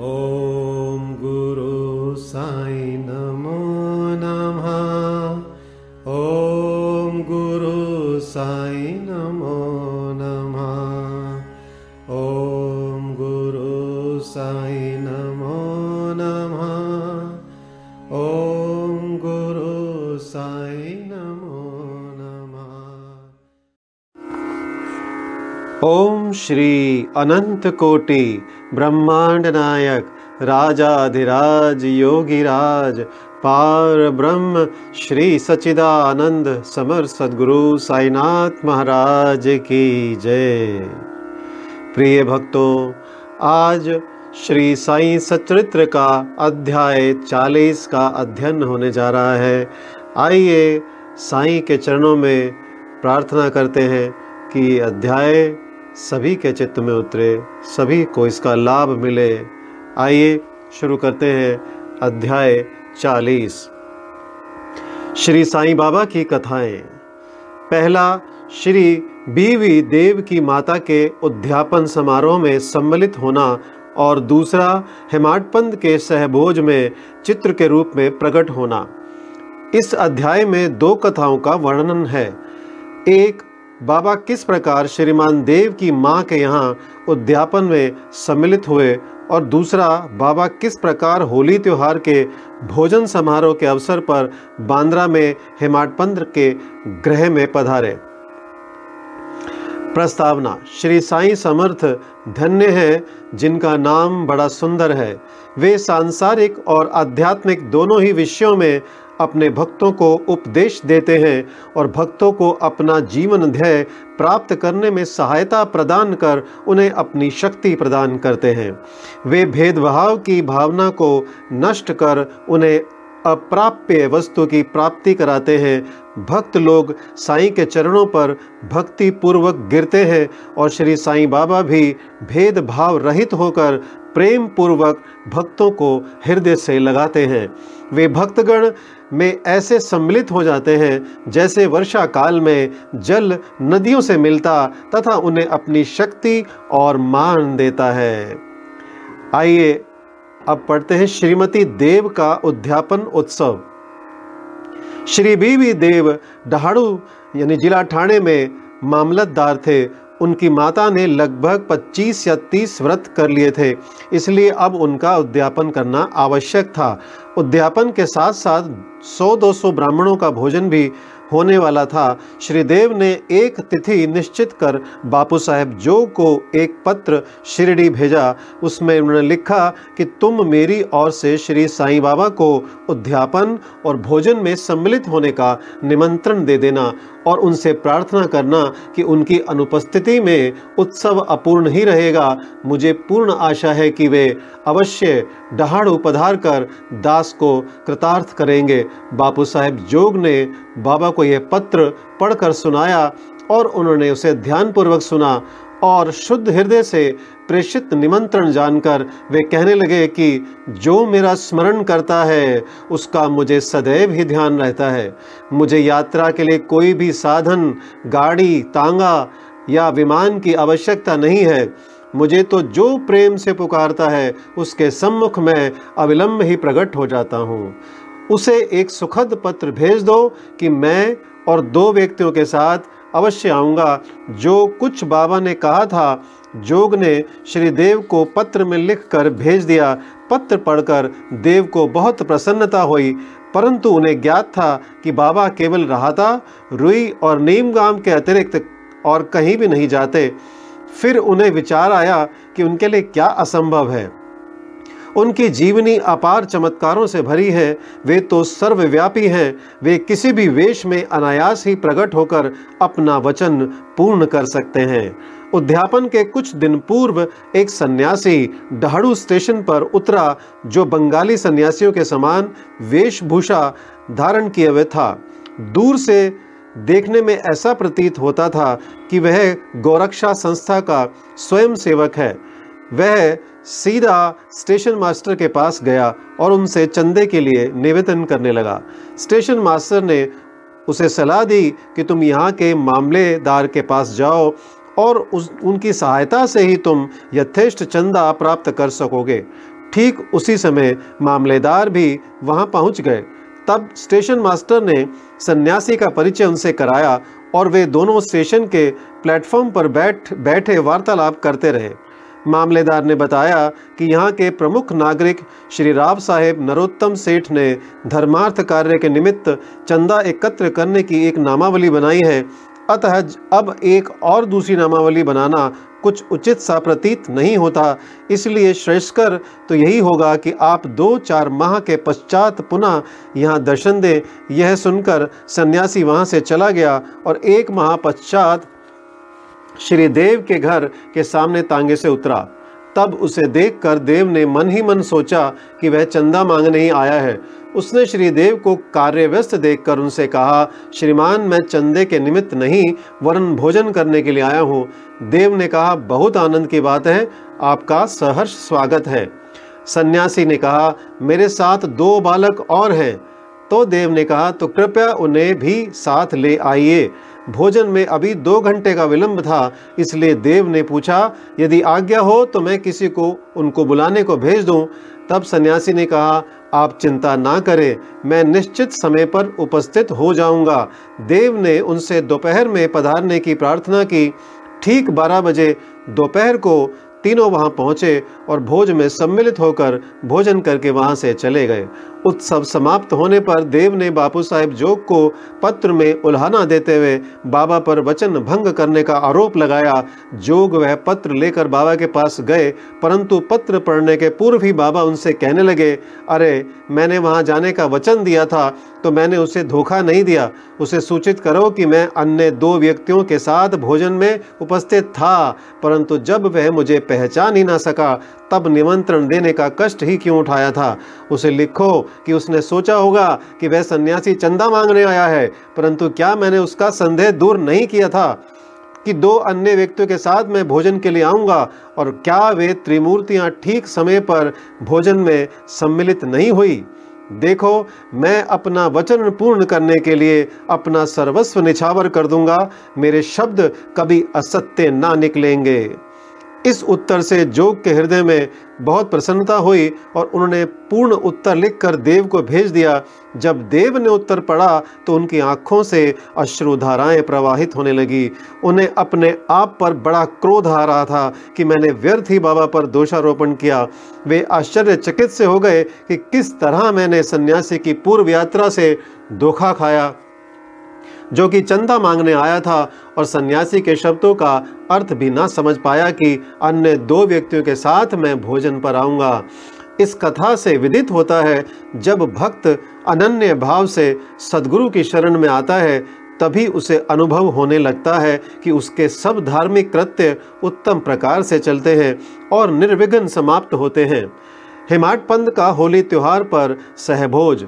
ॐ गुरु साई नमो नमः। ॐ गुरु साई नमो नमः। ॐ गुरु साई नमो नमः। ॐ गुरु साई ओम श्री अनंत कोटि ब्रह्मांड नायक राजाधिराज योगिराज पार ब्रह्म श्री सचिदानंद समर सदगुरु साईनाथ महाराज की जय। प्रिय भक्तों, आज श्री साई सचरित्र का अध्याय 40 का अध्ययन होने जा रहा है। आइए साई के चरणों में प्रार्थना करते हैं कि अध्याय सभी के चित्त में उतरे, सभी को इसका लाभ मिले। आइए शुरू करते हैं अध्याय 40 श्री साईं बाबा की कथाएँ। पहला, श्री बीवी देव की माता के उद्यापन समारोह में सम्मिलित होना और दूसरा, हिमाटपंथ के सहभोज में चित्र के रूप में प्रकट होना। इस अध्याय में दो कथाओं का वर्णन है। एक बाबा किस प्रकार श्रीमान देव की माँ के यहाँ उद्यापन में सम्मिलित हुए और दूसरा, बाबा किस प्रकार होली त्योहार के भोजन समारोह के अवसर पर बांद्रा में हिमाटपंथ के गृह में पधारे? प्रस्तावना, श्री साईं समर्थ धन्य हैं जिनका नाम बड़ा सुंदर है। वे सांसारिक और आध्यात्मिक दोनों ही विषयों में अपने भक्तों को उपदेश देते हैं और भक्तों को अपना जीवन ध्येय प्राप्त करने में सहायता प्रदान कर उन्हें अपनी शक्ति प्रदान करते हैं। वे भेदभाव की भावना को नष्ट कर उन्हें अप्राप्य वस्तु की प्राप्ति कराते हैं। भक्त लोग साईं के चरणों पर भक्ति पूर्वक गिरते हैं और श्री साईं बाबा भी भेदभाव रहित होकर प्रेम पूर्वक भक्तों को हृदय से लगाते हैं। वे भक्तगण में ऐसे सम्मिलित हो जाते हैं, जैसे वर्षा काल में जल नदियों से मिलता तथा उन्हें अपनी शक्ति और मान देता है। आइए अब पढ़ते हैं श्रीमती देव का उद्यापन उत्सव। श्री बीवी देव डहाड़ू यानी जिला ठाणे में मामलतदार थे। उनकी माता ने लगभग 25 या 30 व्रत कर लिए थे, इसलिए अब उनका उद्यापन करना आवश्यक था। उद्यापन के साथ साथ 100-200 ब्राह्मणों का भोजन भी होने वाला था। श्रीदेव ने एक तिथि निश्चित कर बापू साहेब जो को एक पत्र शिरडी भेजा, उसमें उन्होंने लिखा कि तुम मेरी ओर से श्री साईं बाबा को उद्यापन और भोजन में सम्मिलित होने का निमंत्रण दे देना। और उनसे प्रार्थना करना कि उनकी अनुपस्थिति में उत्सव अपूर्ण ही रहेगा। मुझे पूर्ण आशा है कि वे अवश्य डहाड़ उपधार कर दास को कृतार्थ करेंगे। बापू साहेब जोग ने बाबा को यह पत्र पढ़कर सुनाया और उन्होंने उसे ध्यानपूर्वक सुना। और शुद्ध हृदय से प्रेषित निमंत्रण जानकर वे कहने लगे कि जो मेरा स्मरण करता है, उसका मुझे सदैव ही ध्यान रहता है। मुझे यात्रा के लिए कोई भी साधन, गाड़ी, तांगा या विमान की आवश्यकता नहीं है। मुझे तो जो प्रेम से पुकारता है, उसके सम्मुख में अविलंब ही प्रकट हो जाता हूँ। उसे एक सुखद पत्र भेज दो कि मैं और दो व्यक्तियों के साथ अवश्य आऊँगा। जो कुछ बाबा ने कहा था, जोग ने श्री देव को पत्र में लिखकर भेज दिया। पत्र पढ़कर देव को बहुत प्रसन्नता हुई, परंतु उन्हें ज्ञात था कि बाबा केवल रहाता, रुई और नीम गाम के अतिरिक्त और कहीं भी नहीं जाते। फिर उन्हें विचार आया कि उनके लिए क्या असंभव है। उनकी जीवनी अपार चमत्कारों से भरी है। वे तो सर्वव्यापी हैं। वे किसी भी वेश में अनायास ही प्रकट होकर अपना वचन पूर्ण कर सकते हैं। उद्यापन के कुछ दिन पूर्व एक सन्यासी डहाड़ू स्टेशन पर उतरा, जो बंगाली सन्यासियों के समान वेशभूषा धारण किए हुए था। दूर से देखने में ऐसा प्रतीत होता था कि वह गौरक्षा संस्था का स्वयं सेवक है। वह सीधा स्टेशन मास्टर के पास गया और उनसे चंदे के लिए निवेदन करने लगा। स्टेशन मास्टर ने उसे सलाह दी कि तुम यहाँ के मामलेदार के पास जाओ और उस, उनकी सहायता से ही तुम यथेष्ट चंदा प्राप्त कर सकोगे। ठीक उसी समय मामलेदार भी वहाँ पहुँच गए। तब स्टेशन मास्टर ने सन्यासी का परिचय उनसे कराया और वे दोनों स्टेशन के प्लेटफॉर्म पर बैठ, बैठे वार्तालाप करते रहे। मामलेदार ने बताया कि यहाँ के प्रमुख नागरिक श्री राव साहेब नरोत्तम सेठ ने धर्मार्थ कार्य के निमित्त चंदा एकत्र करने की एक नामावली बनाई है। अतः अब एक और दूसरी नामावली बनाना कुछ उचित सा प्रतीत नहीं होता। इसलिए श्रेष्ठकर तो यही होगा कि आप दो चार माह के पश्चात पुनः यहाँ दर्शन दें। यह सुनकर सन्यासी वहाँ से चला गया और एक माह पश्चात श्री देव के घर के सामने तांगे से उतरा। तब उसे देखकर देव ने मन ही मन सोचा कि वह चंदा मांगने ही आया है। उसने श्री देव को कार्य व्यस्त देखकर उनसे कहा, श्रीमान, मैं चंदे के निमित्त नहीं, वरन भोजन करने के लिए आया हूँ। देव ने कहा, बहुत आनंद की बात है, आपका सहर्ष स्वागत है। सन्यासी ने कहा, मेरे साथ दो बालक और हैं। तो देव ने कहा तो कृपया उन्हें भी साथ ले आइए। भोजन में अभी दो घंटे का विलंब था, इसलिए देव ने पूछा, यदि आज्ञा हो तो मैं किसी को, उनको बुलाने को भेज दूँ? तब सन्यासी ने कहा, आप चिंता ना करें, मैं निश्चित समय पर उपस्थित हो जाऊँगा। देव ने उनसे दोपहर में पधारने की प्रार्थना की। ठीक बारह बजे दोपहर को तीनों वहाँ पहुँचे और भोज में सम्मिलित होकर भोजन करके वहाँ से चले गए। उत्सव समाप्त होने पर देव ने बापू साहेब जोग को पत्र में उल्हाना देते हुए बाबा पर वचन भंग करने का आरोप लगाया। जोग वह पत्र लेकर बाबा के पास गए, परंतु पत्र पढ़ने के पूर्व ही बाबा उनसे कहने लगे, अरे, मैंने वहाँ जाने का वचन दिया था तो मैंने उसे धोखा नहीं दिया। उसे सूचित करो कि मैं अन्य दो व्यक्तियों के साथ भोजन में उपस्थित था, परंतु जब वह मुझे पहचान ही ना सका तब निमंत्रण देने का कष्ट ही क्यों उठाया था? उसे लिखो कि उसने सोचा होगा कि वह सन्यासी चंदा मांगने आया है, परंतु क्या मैंने उसका संदेह दूर नहीं किया था कि दो अन्य व्यक्तियों के साथ मैं भोजन के लिए आऊँगा और क्या वे त्रिमूर्तियाँ ठीक समय पर भोजन में सम्मिलित नहीं हुई? देखो, मैं अपना वचन पूर्ण करने के लिए अपना सर्वस्व निछावर कर दूँगा, मेरे शब्द कभी असत्य ना निकलेंगे। इस उत्तर से जोग के हृदय में बहुत प्रसन्नता हुई और उन्होंने पूर्ण उत्तर लिखकर देव को भेज दिया। जब देव ने उत्तर पढ़ा तो उनकी आँखों से अश्रुधाराएँ प्रवाहित होने लगी। उन्हें अपने आप पर बड़ा क्रोध आ रहा था कि मैंने व्यर्थ ही बाबा पर दोषारोपण किया। वे आश्चर्यचकित से हो गए कि किस तरह मैंने सन्यासी की पूर्व यात्रा से धोखा खाया। जो कि चंदा मांगने आया था और सन्यासी के शब्दों का अर्थ भी ना समझ पाया कि अन्य दो व्यक्तियों के साथ मैं भोजन पर आऊँगा। इस कथा से विदित होता है, जब भक्त अनन्य भाव से सदगुरु की शरण में आता है, तभी उसे अनुभव होने लगता है कि उसके सब धार्मिक कृत्य उत्तम प्रकार से चलते हैं और निर्विघ्न समाप्त होते हैं। हिमाट पंद का होली त्यौहार पर सहभोज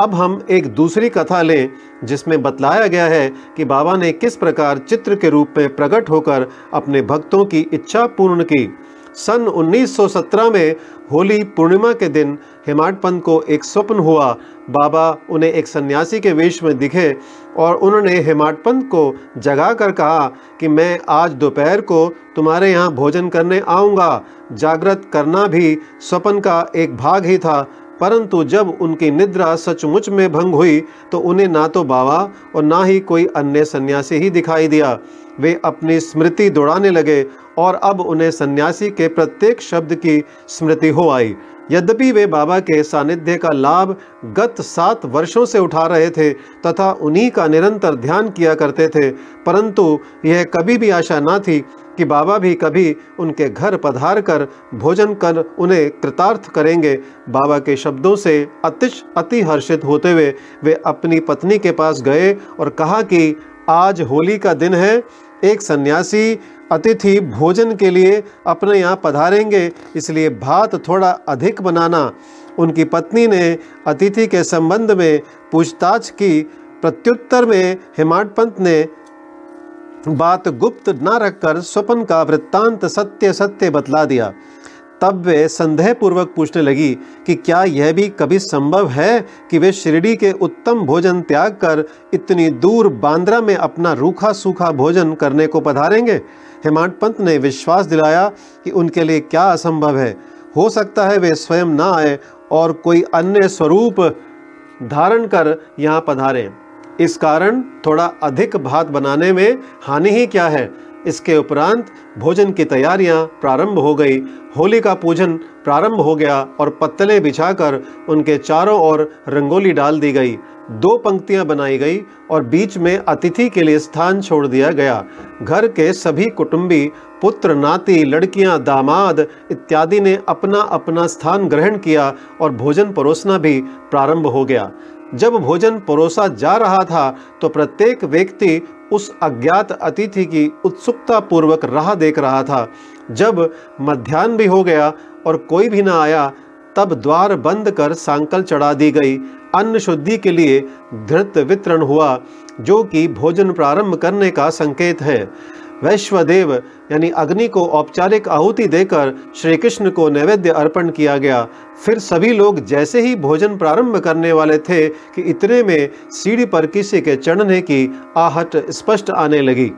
अब हम एक दूसरी कथा लें, जिसमें बतलाया गया है कि बाबा ने किस प्रकार चित्र के रूप में प्रकट होकर अपने भक्तों की इच्छा पूर्ण की। सन 1917 में होली पूर्णिमा के दिन हिमाट पंत को एक स्वप्न हुआ। बाबा उन्हें एक सन्यासी के वेश में दिखे और उन्होंने हिमाट पंत को जगा कर कहा कि मैं आज दोपहर को तुम्हारे यहाँ भोजन करने आऊँगा। जागृत करना भी स्वप्न का एक भाग ही था। परंतु जब उनकी निद्रा सचमुच में भंग हुई तो उन्हें ना तो बाबा और ना ही कोई अन्य सन्यासी ही दिखाई दिया। वे अपनी स्मृति दौड़ाने लगे और अब उन्हें सन्यासी के प्रत्येक शब्द की स्मृति हो आई। यद्यपि वे बाबा के सानिध्य का लाभ गत सात वर्षों से उठा रहे थे तथा उन्हीं का निरंतर ध्यान किया करते थे, परंतु यह कभी भी आशा ना थी कि बाबा भी कभी उनके घर पधार कर भोजन कर उन्हें कृतार्थ करेंगे। बाबा के शब्दों से अतिश अति हर्षित होते हुए वे अपनी पत्नी के पास गए और कहा कि, आज होली का दिन है। एक सन्यासी अतिथि भोजन के लिए अपने यहाँ पधारेंगे, इसलिए भात थोड़ा अधिक बनाना। उनकी पत्नी ने अतिथि के संबंध में पूछताछ की। प्रत्युत्तर में हिमाट पंत ने बात गुप्त न रखकर स्वपन का वृत्तांत सत्य सत्य बतला दिया। तब वे संदेह पूर्वक पूछने लगी कि क्या यह भी कभी संभव है कि वे शिरडी के उत्तम भोजन त्याग कर इतनी दूर बांद्रा में अपना रूखा सूखा भोजन करने को पधारेंगे? हेमांत पंत ने विश्वास दिलाया कि उनके लिए क्या असंभव है। हो सकता है वे स्वयं ना आए और कोई अन्य स्वरूप धारण कर यहाँ पधारें। इस कारण थोड़ा अधिक भात बनाने में हानि ही क्या है? इसके उपरांत भोजन की तैयारियाँ प्रारंभ हो गई। होली का पूजन प्रारंभ हो गया और पत्तलें बिछाकर उनके चारों ओर रंगोली डाल दी गई। दो पंक्तियाँ बनाई गई और बीच में अतिथि के लिए स्थान छोड़ दिया गया। घर के सभी कुटुंबी, पुत्र, नाती, लड़कियाँ, दामाद इत्यादि ने अपना अपना स्थान ग्रहण किया और भोजन परोसना भी प्रारंभ हो गया। जब भोजन परोसा जा रहा था तो प्रत्येक व्यक्ति उस अज्ञात अतिथि की उत्सुकता पूर्वक राह देख रहा था। जब मध्यान्ह भी हो गया और कोई भी ना आया, तब द्वार बंद कर सांकल चढ़ा दी गई। अन्न शुद्धि के लिए धृत वितरण हुआ, जो कि भोजन प्रारंभ करने का संकेत है। वैश्वदेव, यानी अग्नि को औपचारिक आहुति देकर श्री कृष्ण को नैवेद्य अर्पण किया गया। फिर सभी लोग जैसे ही भोजन प्रारंभ करने वाले थे कि इतने में सीढ़ी पर किसी के चढ़ने की आहट स्पष्ट आने लगी।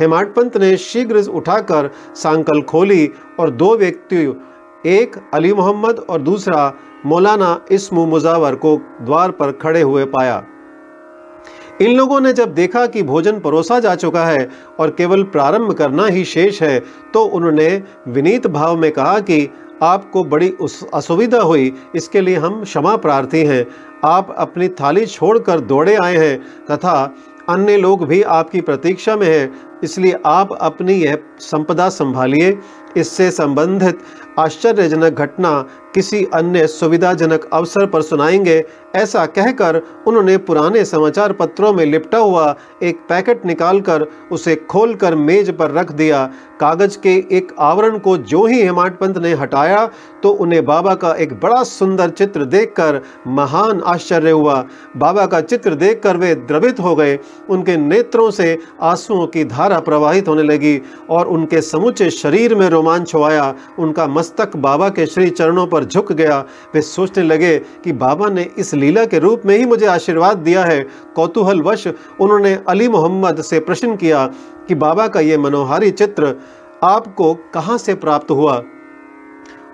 हेमाड पंत ने शीघ्र उठाकर सांकल खोली और दो व्यक्ति, एक अली मोहम्मद और दूसरा मौलाना इस्मु मुजावर को द्वार पर खड़े हुए पाया। इन लोगों ने जब देखा कि भोजन परोसा जा चुका है और केवल प्रारंभ करना ही शेष है तो उन्होंने विनीत भाव में कहा कि आपको बड़ी असुविधा हुई, इसके लिए हम क्षमा प्रार्थी हैं। आप अपनी थाली छोड़कर दौड़े आए हैं, तथा अन्य लोग भी आपकी प्रतीक्षा में हैं इसलिए आप अपनी यह संपदा संभालिए। इससे संबंधित आश्चर्यजनक घटना किसी अन्य सुविधाजनक अवसर पर सुनाएँगे, ऐसा कहकर उन्होंने पुराने समाचार पत्रों में लिपटा हुआ एक पैकेट निकालकर उसे खोलकर मेज पर रख दिया। कागज़ के एक आवरण को जो ही हेमाड पंत ने हटाया तो उन्हें बाबा का एक बड़ा सुंदर चित्र देखकर महान आश्चर्य हुआ। बाबा का चित्र देखकर वे द्रवित हो गए। उनके नेत्रों से आंसुओं की धारा प्रवाहित होने लगी और उनके समूचे शरीर में रोमांच आया उनका मस्तक बाबा के श्री चरणों पर झुक गया। वे सोचने लगे कि बाबा ने इस लीला के रूप में ही मुझे आशीर्वाद दिया है। कौतूहल वश उन्होंने अली मोहम्मद से प्रश्न किया कि बाबा का ये मनोहारी चित्र आपको कहाँ से प्राप्त हुआ?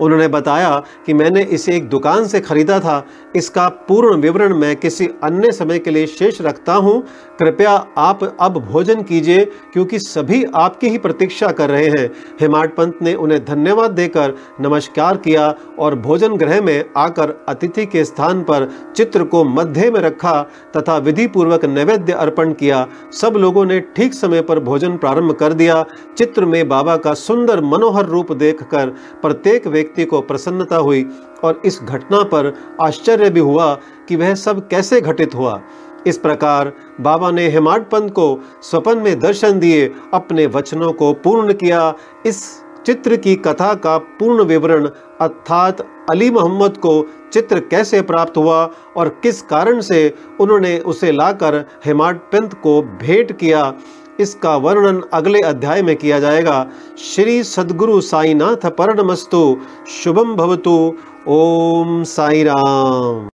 उन्होंने बताया कि मैंने इसे एक दुकान से खरीदा था। इसका पूर्ण विवरण मैं किसी अन्य समय के लिए शेष रखता हूँ। कृपया आप अब भोजन कीजिए, क्योंकि सभी आपकी ही प्रतीक्षा कर रहे हैं। हेमाड पंत ने उन्हें धन्यवाद देकर नमस्कार किया और भोजन गृह में आकर अतिथि के स्थान पर चित्र को मध्य में रखा तथा विधि पूर्वक नैवेद्य अर्पण किया। सब लोगों ने ठीक समय पर भोजन प्रारंभ कर दिया। चित्र में बाबा का सुंदर मनोहर रूप देखकर प्रत्येक व्यक्ति को प्रसन्नता हुई और इस घटना पर आश्चर्य भी हुआ कि वह सब कैसे घटित हुआ। इस प्रकार बाबा ने हेमाड पंत को स्वपन में दर्शन दिए, अपने वचनों को पूर्ण किया। इस चित्र की कथा का पूर्ण विवरण अर्थात अली मोहम्मद को चित्र कैसे प्राप्त हुआ और किस कारण से उन्होंने उसे लाकर हेमाड पंत को भेंट किया इसका वर्णन अगले अध्याय में किया जाएगा। श्री सदगुरु साईनाथ पर्णमस्तु शुभम भवतु। ओम साई राम